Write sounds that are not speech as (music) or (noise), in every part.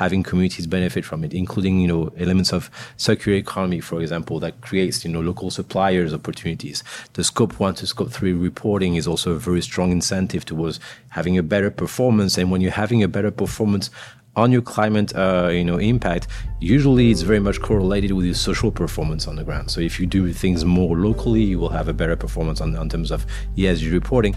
having communities benefit from it, including, you know, elements of circular economy, for example, that creates, you know, local suppliers opportunities. The scope one to scope three reporting is also a very strong incentive towards having a better performance. And when you're having a better performance on your climate uh, you know impact usually it's very much correlated with your social performance on the ground so if you do things more locally you will have a better performance on, on terms of esg reporting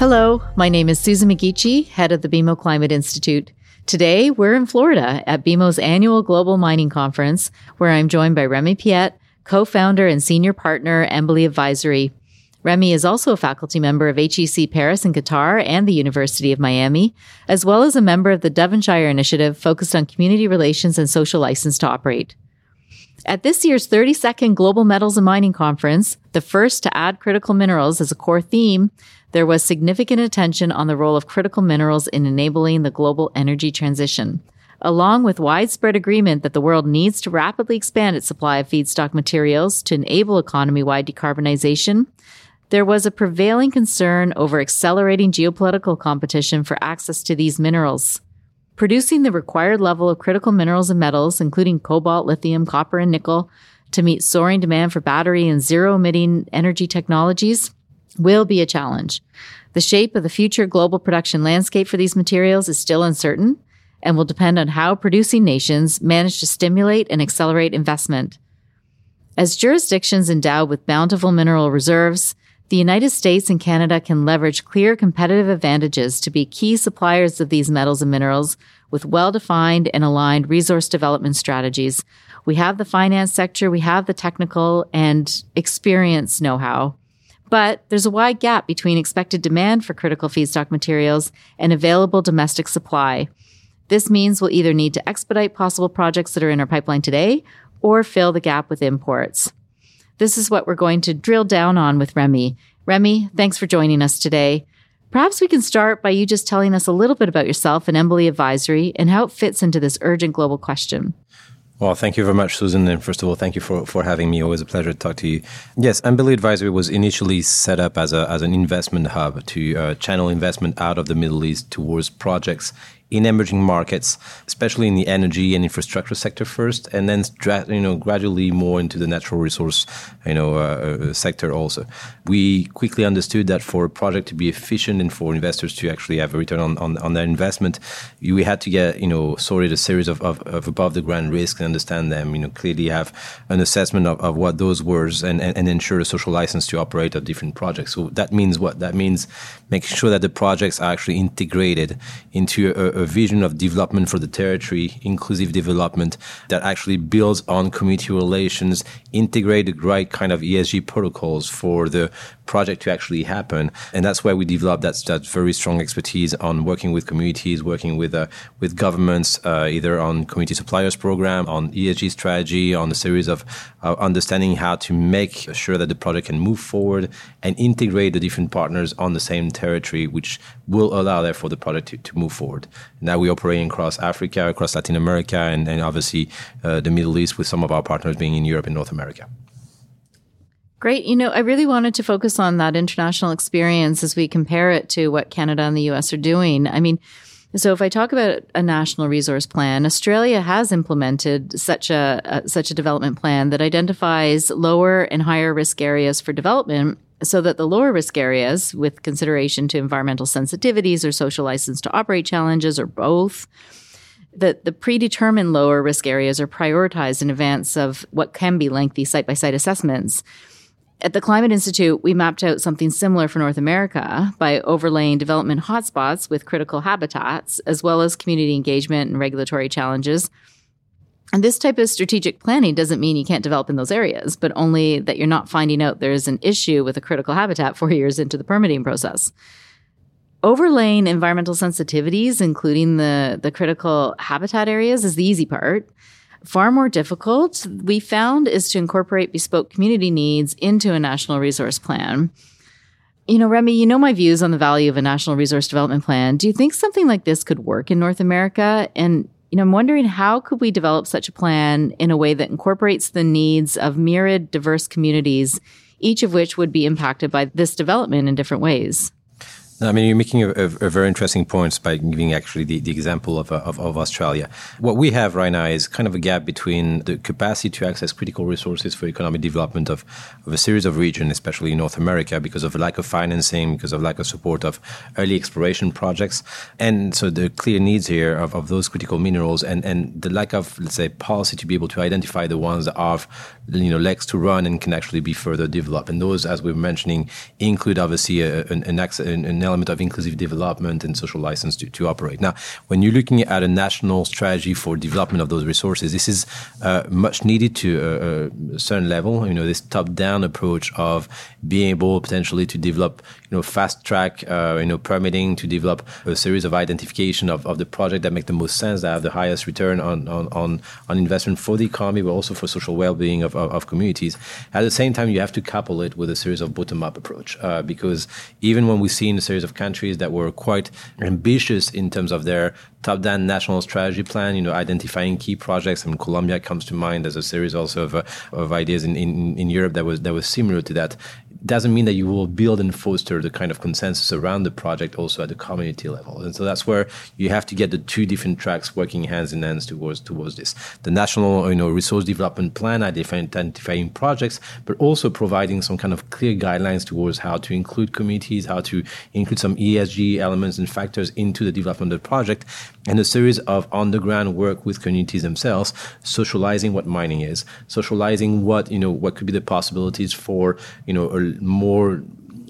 Hello, my name is Susan McGeachie, head of the BMO Climate Institute. Today, we're in Florida at BMO's annual Global Mining Conference, where I'm joined by Remi Piet, co-founder and senior partner, Embellie Advisory. Remi is also a faculty member of HEC Paris in Qatar and the University of Miami, as well as a member of the Devonshire Initiative focused on community relations and social license to operate. At this year's 32nd Global Metals and Mining Conference, the first to add critical minerals as a core theme, there was significant attention on the role of critical minerals in enabling the global energy transition, along with widespread agreement that the world needs to rapidly expand its supply of feedstock materials to enable economy wide decarbonization. There was a prevailing concern over accelerating geopolitical competition for access to these minerals. Producing the required level of critical minerals and metals, including cobalt, lithium, copper, and nickel, to meet soaring demand for battery and zero emitting energy technologies will be a challenge. The shape of the future global production landscape for these materials is still uncertain and will depend on how producing nations manage to stimulate and accelerate investment. As jurisdictions endowed with bountiful mineral reserves, the United States and Canada can leverage clear competitive advantages to be key suppliers of these metals and minerals with well defined and aligned resource development strategies. We have the finance sector, we have the technical and experience know how. But there's a wide gap between expected demand for critical feedstock materials and available domestic supply. This means we'll either need to expedite possible projects that are in our pipeline today or fill the gap with imports. This is what we're going to drill down on with Remi. Remi, thanks for joining us today. Perhaps we can start by you just telling us a little bit about yourself and Embellie Advisory and how it fits into this urgent global question. Well, thank you very much, Susan. And first of all, thank you for, for having me. Always a pleasure to talk to you. Yes, Embellie Advisory was initially set up as, a, as an investment hub to uh, channel investment out of the Middle East towards projects in emerging markets, especially in the energy and infrastructure sector first, and then you know gradually more into the natural resource you know uh, uh, sector also. We quickly understood that for a project to be efficient and for investors to actually have a return on, on, on their investment, we had to get you know sorted a series of, of, of, above the ground risks and understand them. You know clearly have an assessment of, of what those were and, and, and ensure a social license to operate of different projects. So that means what? That means making sure that the projects are actually integrated into a, a vision of development for the territory, inclusive development that actually builds on community relations, integrate the right kind of ESG protocols for the project to actually happen. And that's why we developed that, that very strong expertise on working with communities, working with, uh, with governments, uh, either on community suppliers program, on ESG strategy, on a series of uh, understanding how to make sure that the project can move forward and integrate the different partners on the same territory, which will allow therefore the project to, to move forward. Now we operate across Africa, across Latin America, and, and obviously uh, the Middle East with some of our partners being in Europe and North America. Great. You know, I really wanted to focus on that international experience as we compare it to what Canada and the US are doing. I mean, so if I talk about a national resource plan, Australia has implemented such a, a, such a development plan that identifies lower and higher risk areas for development so that the lower risk areas with consideration to environmental sensitivities or social license to operate challenges or both that the predetermined lower risk areas are prioritized in advance of what can be lengthy site by site assessments at the Climate Institute, we mapped out something similar for North America by overlaying development hotspots with critical habitats, as well as community engagement and regulatory challenges. And this type of strategic planning doesn't mean you can't develop in those areas, but only that you're not finding out there's an issue with a critical habitat four (laughs) years into the permitting process. Overlaying environmental sensitivities, including the, the critical habitat areas, is the easy part. Far more difficult, we found, is to incorporate bespoke community needs into a national resource plan. You know, Remi, you know my views on the value of a national resource development plan. Do you think something like this could work in North America? And, you know, I'm wondering how could we develop such a plan in a way that incorporates the needs of myriad diverse communities, each of which would be impacted by this development in different ways? I mean, you're making a, a, a, very interesting point by giving actually the, the example of, of, of, Australia. What we have right now is kind of a gap between the capacity to access critical resources for economic development of, of a series of regions, especially in North America, because of a lack of financing, because of lack of support of early exploration projects. And so the clear needs here of, of those critical minerals and, and the lack of, let's say, policy to be able to identify the ones that have, you know, legs to run and can actually be further developed. And those, as we were mentioning, include obviously an, an, an element of inclusive development and social license to, to operate. Now, when you're looking at a national strategy for development of those resources, this is uh, much needed to a, a, certain level. You know, this top-down approach of being able potentially to develop, you know, fast track, uh, you know, permitting to develop a series of identification of, of the project that make the most sense, that have the highest return on, on, on, on investment for the economy, but also for social well-being of, of, of communities. At the same time, you have to couple it with a series of bottom-up approach, uh, because even when we see in a series of countries that were quite ambitious in terms of their top-down national strategy plan, you know, identifying key projects. I mean, Colombia comes to mind as a series also of, uh, of ideas in, in, in Europe that was that was similar to that It doesn't mean that you will build and foster the kind of consensus around the project also at the community level. And so that's where you have to get the two different tracks working hands in hands towards towards this. The national you know resource development plan identifying projects, but also providing some kind of clear guidelines towards how to include communities, how to include some ESG elements and factors into the development of the project, and a series of underground work with communities themselves, socializing what mining is, socializing what you know what could be the possibilities for you know a more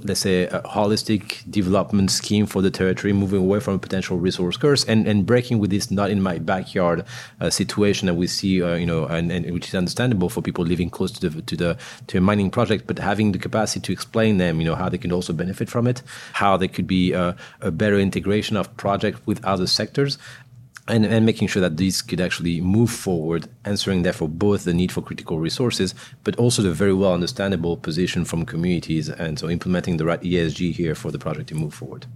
let's say a holistic development scheme for the territory moving away from a potential resource curse and, and breaking with this not in my backyard uh, situation that we see uh, you know and, and, which is understandable for people living close to the to the to a mining project but having the capacity to explain them you know how they can also benefit from it how there could be a, a better integration of project with other sectors and, and making sure that these could actually move forward, answering therefore both the need for critical resources, but also the very well understandable position from communities, and so implementing the right ESG here for the project to move forward.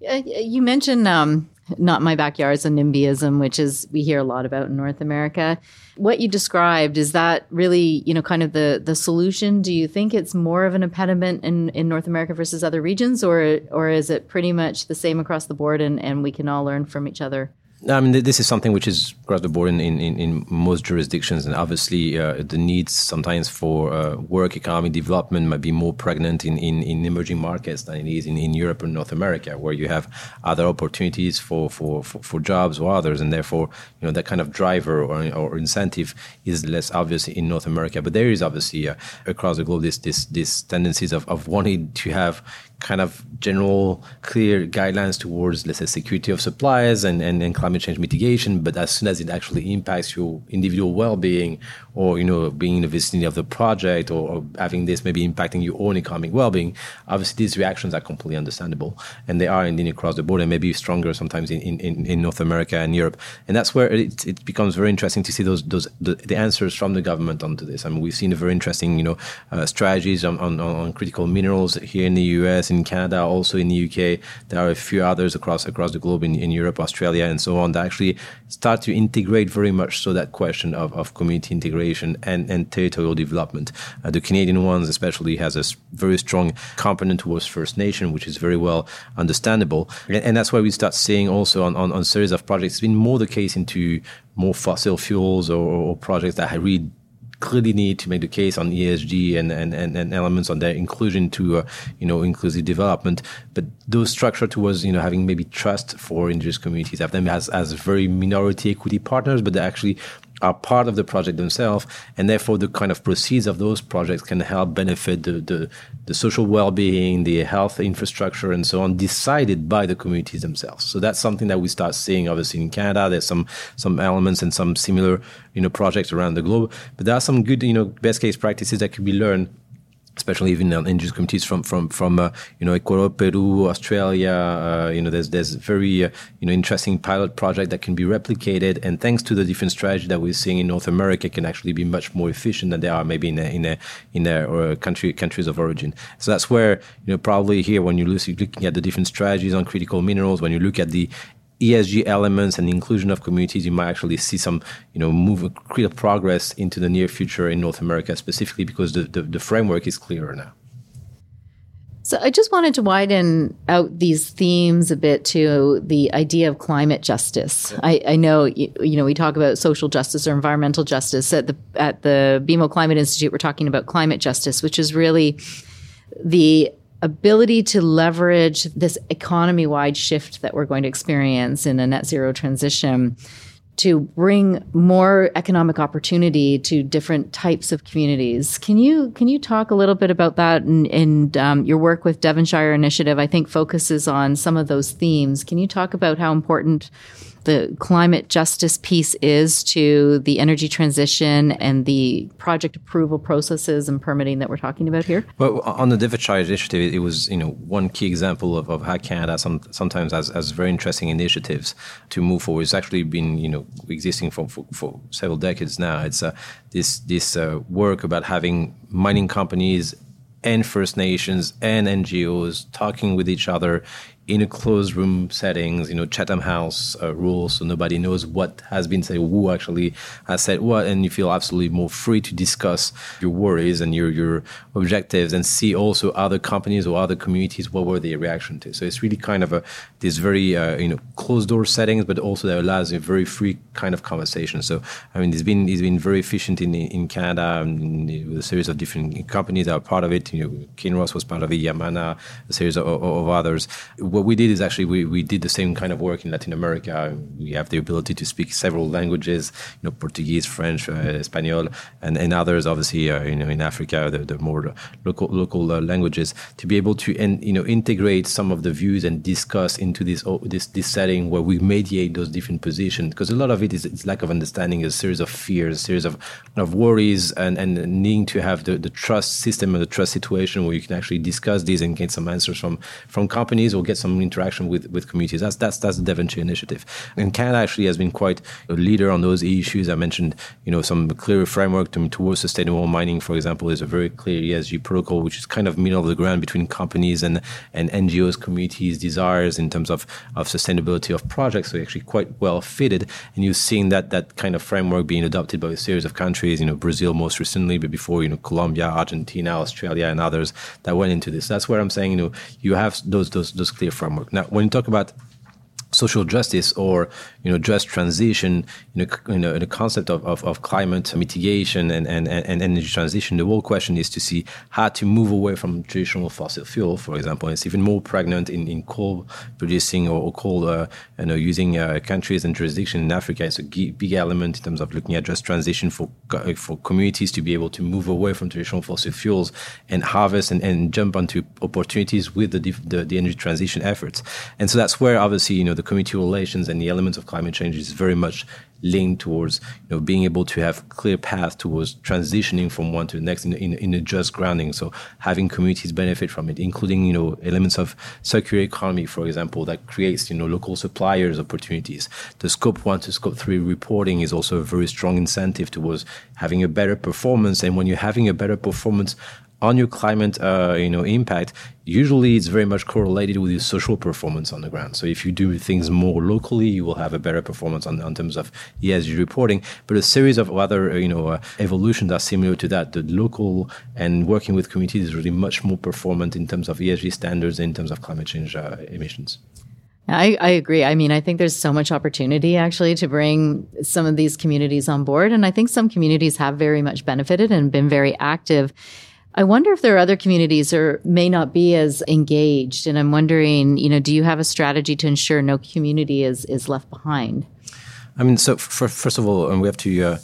You mentioned um, not my backyard is a NIMBYism, which is we hear a lot about in North America. What you described is that really, you know, kind of the the solution. Do you think it's more of an impediment in, in North America versus other regions, or or is it pretty much the same across the board, and, and we can all learn from each other? I mean, this is something which is across the board in, in, in most jurisdictions, and obviously uh, the needs sometimes for uh, work economic development might be more pregnant in, in, in emerging markets than it is in, in Europe and North America, where you have other opportunities for, for, for, for jobs or others, and therefore you know that kind of driver or, or incentive is less obvious in North America. But there is obviously uh, across the globe this this this tendencies of, of wanting to have kind of general clear guidelines towards let's say security of supplies and, and, and climate change mitigation but as soon as it actually impacts your individual well-being or you know being in the vicinity of the project or, or having this maybe impacting your own economic well-being obviously these reactions are completely understandable and they are indeed across the board and maybe stronger sometimes in, in, in north america and europe and that's where it, it becomes very interesting to see those those the, the, answers from the government onto this i mean we've seen a very interesting you know uh, strategies on, on, on critical minerals here in the us in Canada, also in the UK. There are a few others across across the globe in, in Europe, Australia, and so on that actually start to integrate very much so that question of, of community integration and, and territorial development. Uh, the Canadian ones especially has a very strong component towards First Nation, which is very well understandable. And, and that's why we start seeing also on, on, on series of projects, it's been more the case into more fossil fuels or, or projects that really clearly need to make the case on ESG and, and, and, and elements on their inclusion to, uh, you know, inclusive development. But those structure towards, you know, having maybe trust for indigenous communities, have them as, as very minority equity partners, but they actually are part of the project themselves, and therefore the kind of proceeds of those projects can help benefit the, the, the, social well-being, the health infrastructure, and so on, decided by the communities themselves. So that's something that we start seeing, obviously, in Canada. There's some some elements and some similar, you know, projects around the globe, but there are some good, you know, best case practices that can be learned especially even in indigenous communities from from from uh, you know Ecuador, Peru, Australia. Uh, you know, there's there's very uh, you know interesting pilot project that can be replicated, and thanks to the different strategy that we're seeing in North America, can actually be much more efficient than they are maybe in a, in a, in their country countries of origin. So that's where you know probably here when you're looking at the different strategies on critical minerals, when you look at the ESG elements and the inclusion of communities, you might actually see some, you know, move create progress into the near future in North America, specifically because the, the, the framework is clearer now. So I just wanted to widen out these themes a bit to the idea of climate justice. I, I, know you, you, know we talk about social justice or environmental justice at the at the BMO Climate Institute. We're talking about climate justice, which is really the ability to leverage this economy wide shift that we're going to experience in a net zero transition to bring more economic opportunity to different types of communities. Can you can you talk a little bit about that and, and um, your work with Devonshire Initiative? I think focuses on some of those themes. Can you talk about how important the climate justice piece is to the energy transition and the project approval processes and permitting that we're talking about here? Well, on the Devonshire initiative, it was you know one key example of, of how Canada some, sometimes has, has very interesting initiatives to move forward. It's actually been you know existing for, for, for several decades now. It's uh, this this uh, work about having mining companies and First Nations and NGOs talking with each other in a closed room settings, you know, Chatham House uh, rules, so nobody knows what has been said, who actually has said what, and you feel absolutely more free to discuss your worries and your your objectives, and see also other companies or other communities what were their reaction to. So it's really kind of a this very uh, you know closed door settings, but also that allows a very free kind of conversation. So I mean, it's been it's been very efficient in in Canada and with a series of different companies that are part of it. You know, Kinross was part of it, Yamana, a series of, of others what we did is actually we, we did the same kind of work in Latin America. We have the ability to speak several languages, you know, Portuguese, French, uh, Espanol, and, and others. Obviously, uh, you know, in Africa, the, the more local local uh, languages to be able to and you know integrate some of the views and discuss into this oh, this this setting where we mediate those different positions because a lot of it is it's lack of understanding, a series of fears, a series of of worries, and and needing to have the, the trust system and the trust situation where you can actually discuss these and get some answers from from companies or get some some interaction with, with communities. That's that's that's the Devonshire initiative. And Canada actually has been quite a leader on those issues. I mentioned, you know, some clear framework to, towards sustainable mining, for example, is a very clear ESG protocol, which is kind of middle of the ground between companies and and NGOs, communities' desires in terms of of sustainability of projects. So actually quite well fitted. And you've seen that that kind of framework being adopted by a series of countries. You know, Brazil most recently, but before, you know, Colombia, Argentina, Australia, and others that went into this. That's where I'm saying, you know, you have those those those clear framework. Now, when you talk about social justice or you know just transition you know, you know the concept of, of, of climate mitigation and, and, and energy transition. The whole question is to see how to move away from traditional fossil fuel for example. It's even more pregnant in, in coal producing or, coal uh, you know using uh, countries and jurisdiction in Africa. It's a big element in terms of looking at just transition for for communities to be able to move away from traditional fossil fuels and harvest and, and jump onto opportunities with the, the the energy transition efforts. And so that's where obviously you know the community relations and the elements of climate change is very much linked towards you know being able to have clear path towards transitioning from one to the next in, in, in a just grounding. So having communities benefit from it including you know elements of circular economy for example that creates you know local suppliers opportunities. The scope 1 to scope 3 reporting is also a very strong incentive towards having a better performance. And when you're having a better performance on your climate uh, you know impact usually it's very much correlated with your social performance on the ground so if you do things more locally you will have a better performance on, on terms of ESG reporting but a series of other uh, you know uh, evolutions are similar to that the local and working with communities is really much more performant in terms of ESG standards in terms of climate change uh, emissions I, I, agree. I mean, I think there's so much opportunity actually to bring some of these communities on board. And I think some communities have very much benefited and been very active I wonder if there are other communities or may not be as engaged. And I'm wondering, you know, do you have a strategy to ensure no community is, is left behind? I mean, so for, first of all, um, we have to uh,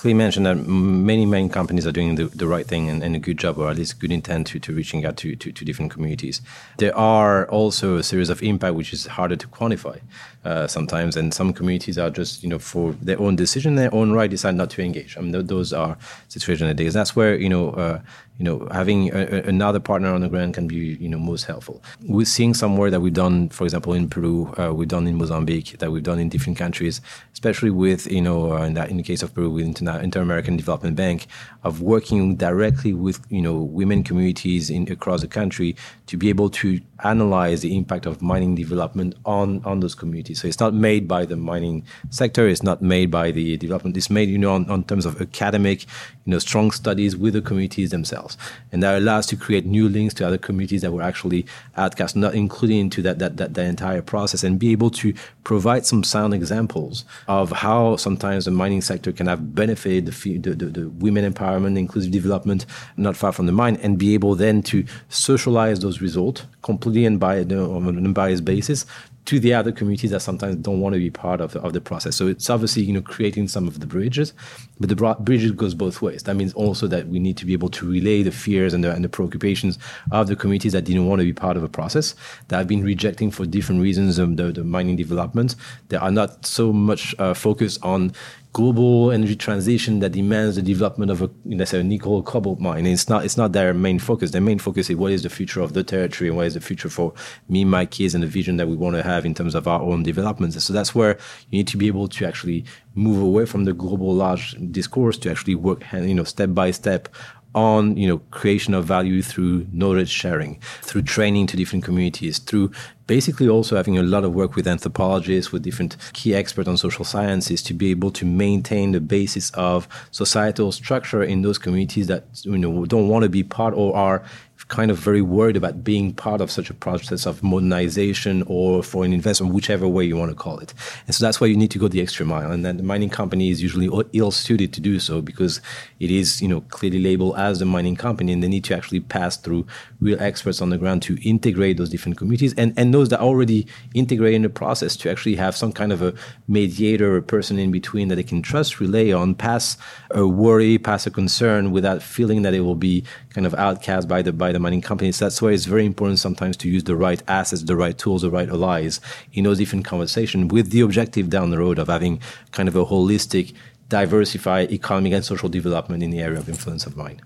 clearly mention that many main companies are doing the, the right thing and, and, a good job, or at least good intent to, to reaching out to, to, to, different communities. There are also a series of impact which is harder to quantify uh, sometimes, and some communities are just you know for their own decision, their own right, decide not to engage. I mean, th- those are situations nowadays. That's where you know. Uh, you know, having a, another partner on the ground can be, you know, most helpful. We're seeing some work that we've done, for example, in Peru, uh, we've done in Mozambique, that we've done in different countries, especially with, you know, uh, in, that, in the case of Peru, with Inter- Inter-American Development Bank, of working directly with, you know, women communities in across the country to be able to analyze the impact of mining development on, on those communities. So it's not made by the mining sector, it's not made by the development, it's made, you know, on, on terms of academic, you know, strong studies with the communities themselves. And that allows to create new links to other communities that were actually outcast, not including into that, that, that, that entire process and be able to provide some sound examples of how sometimes the mining sector can have benefited the, the, the, the women empowerment, inclusive development, not far from the mine, and be able then to socialize those results completely and by, on an unbiased basis to the other communities that sometimes don't want to be part of, of the process. So it's obviously you know creating some of the bridges, but the bridge goes both ways. That means also that we need to be able to relay the fears and the, and the preoccupations of the communities that didn't want to be part of a process that have been rejecting for different reasons um, the, the mining development. They are not so much uh, focused on global energy transition that demands the development of a let's say a nickel cobalt mine. it's not it's not their main focus. Their main focus is what is the future of the territory and what is the future for me, my kids, and the vision that we want to have in terms of our own developments. And so that's where you need to be able to actually move away from the global large discourse to actually work you know step by step on you know creation of value through knowledge sharing through training to different communities through basically also having a lot of work with anthropologists with different key experts on social sciences to be able to maintain the basis of societal structure in those communities that you know don't want to be part or are kind of very worried about being part of such a process of modernization or for an investment, whichever way you want to call it. And so that's why you need to go the extra mile. And then the mining company is usually ill suited to do so because it is, you know, clearly labeled as a mining company and they need to actually pass through real experts on the ground to integrate those different communities and, and those that are already integrate in the process to actually have some kind of a mediator or person in between that they can trust, relay on, pass a worry, pass a concern without feeling that it will be kind of outcast by the by the mining companies. That's why it's very important sometimes to use the right assets, the right tools, the right allies in those different conversations with the objective down the road of having kind of a holistic, diversified economic and social development in the area of influence of mine.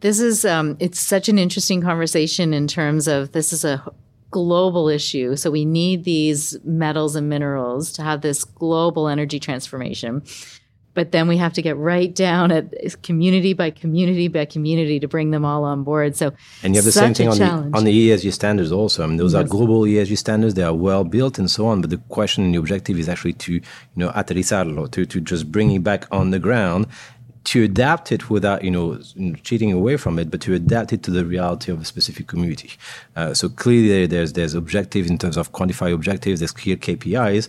This is um, it's such an interesting conversation in terms of this is a global issue. So we need these metals and minerals to have this global energy transformation but then we have to get right down at community by community by community to bring them all on board. So and you have the same thing on the, on the ESG standards also. I mean, those yes. are global ESG standards; they are well built and so on. But the question and the objective is actually to you know aterrizarlo, to to just bring it back on the ground to adapt it without you know cheating away from it, but to adapt it to the reality of a specific community. Uh, so clearly, there's there's objectives in terms of quantify objectives. There's clear KPIs,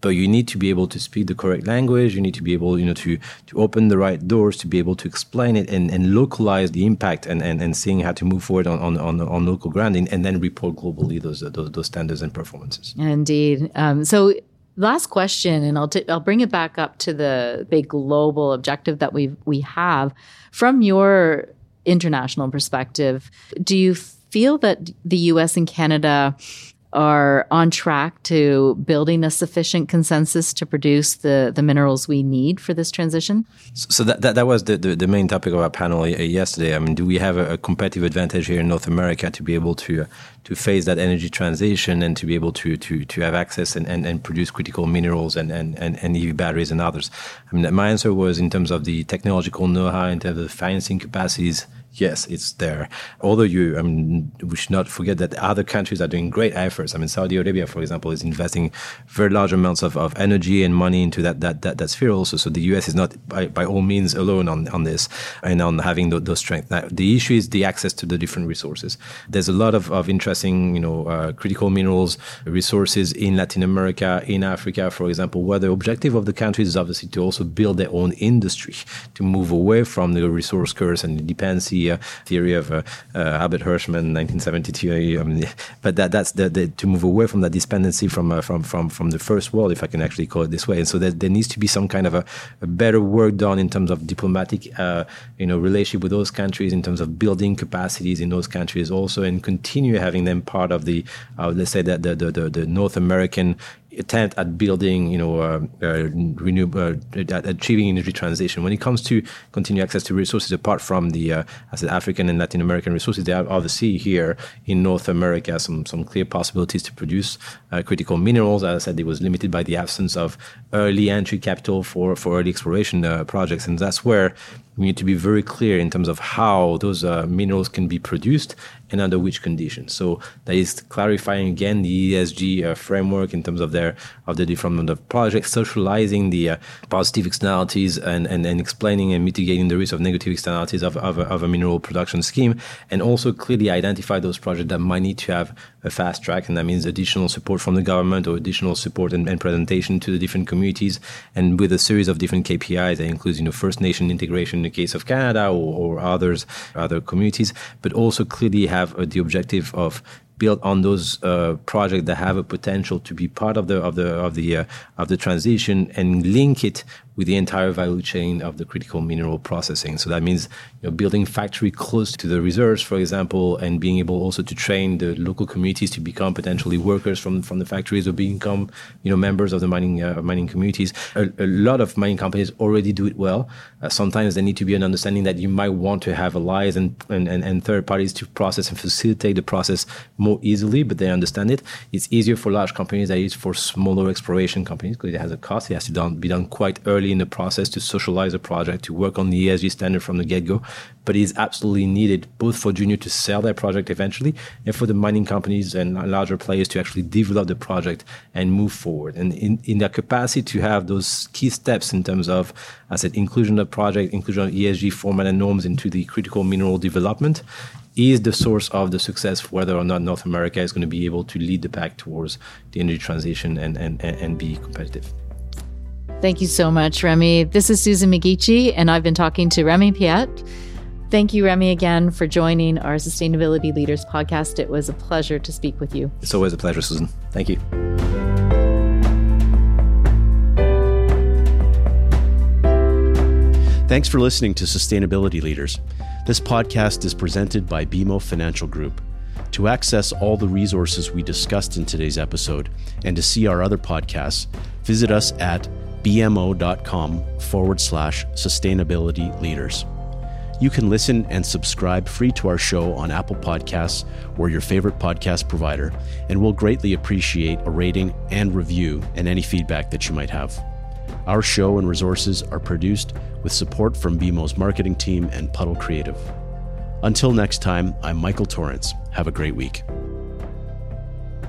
but you need to be able to speak the correct language. You need to be able, you know, to, to open the right doors to be able to explain it and, and localize the impact and, and, and seeing how to move forward on, on, on, on local grounding and then report globally those, those, those standards and performances. Indeed. Um, so last question, and I'll, t- I'll bring it back up to the big global objective that we we have from your international perspective. Do you feel that the U.S. and Canada are on track to building a sufficient consensus to produce the, the minerals we need for this transition? So that, that, that was the, the, the, main topic of our panel uh, yesterday. I mean, do we have a, a, competitive advantage here in North America to be able to uh, to face that energy transition and to be able to to, to have access and, and, and produce critical minerals and, and, and, and EV batteries and others? I mean, my answer was in terms of the technological know-how, in terms of the financing capacities, yes, it's there. Although you, I mean, we should not forget that other countries are doing great efforts. I mean, Saudi Arabia, for example, is investing very large amounts of, of energy and money into that, that, that, that sphere also. So the US is not by, by all means alone on, on this and on having the, those strengths. Now, the issue is the access to the different resources. There's a lot of, of interesting, you know, uh, critical minerals resources in Latin America, in Africa, for example, where the objective of the countries is obviously to also build their own industry to move away from the resource curse and the dependency uh, theory of uh, uh, Albert Hirschman, 1972. Um, but that that's the, the, to move away from that dependency from uh, from from from the first world, if I can actually call it this way. And so there, there needs to be some kind of a, a better work done in terms of diplomatic, you know, relationship with those countries, in terms of building capacities in those countries also, and continue having them part of the, let's say that the, the the, the North American attempt at building, you know, uh, uh, renewable, uh, achieving energy transition. When it comes to continue access to resources, apart from the, uh, I said, African and Latin American resources, are obviously here in North America some some clear possibilities to produce uh, critical minerals. As I said, it was limited by the absence of early entry capital for for early exploration uh, projects, and that's where we need to be very clear in terms of how those uh, minerals can be produced and under which conditions. So that is clarifying again the ESG uh, framework in terms of their of the development of projects, socializing the uh, positive externalities and, and, and explaining and mitigating the risk of negative externalities of, of, a, of a mineral production scheme, and also clearly identify those projects that might need to have a fast track, and that means additional support from the government or additional support and, and presentation to the different communities, and with a series of different KPIs that includes you know First Nation integration in the case of Canada or, or others other communities, but also clearly have uh, the objective of build on those uh, projects that have a potential to be part of the of the of the uh, of the transition and link it with the entire value chain of the critical mineral processing. So that means you know, building factory close to the reserves, for example, and being able also to train the local communities to become potentially workers from, from the factories or become you know members of the mining uh, mining communities. A, a, lot of mining companies already do it well. Uh, sometimes there need to be an understanding that you might want to have allies and, and, and, and third parties to process and facilitate the process more easily, but they understand it. It's easier for large companies than it is for smaller exploration companies because it has a cost. It has to done, be done quite early early in the process to socialize a project, to work on the ESG standard from the get go. But is absolutely needed both for Junior to sell their project eventually and for the mining companies and larger players to actually develop the project and move forward. And in, in their capacity to have those key steps in terms of, I said, inclusion of project, inclusion of ESG format and norms into the critical mineral development, is the source of the success whether or not North America is going to be able to lead the pack towards the energy transition and, and, and be competitive. Thank you so much, Remi. This is Susan McGeachie, and I've been talking to Remi Piet. Thank you, Remi, again for joining our Sustainability Leaders podcast. It was a pleasure to speak with you. It's always a pleasure, Susan. Thank you. Thanks for listening to Sustainability Leaders. This podcast is presented by BMO Financial Group. To access all the resources we discussed in today's episode and to see our other podcasts, visit us at bmo.com forward slash sustainability leaders. You can listen and subscribe free to our show on Apple Podcasts or your favorite podcast provider, and we'll greatly appreciate a rating and review and any feedback that you might have. Our show and resources are produced with support from BMO's marketing team and Puddle Creative. Until next time, I'm Michael Torrance. Have a great week.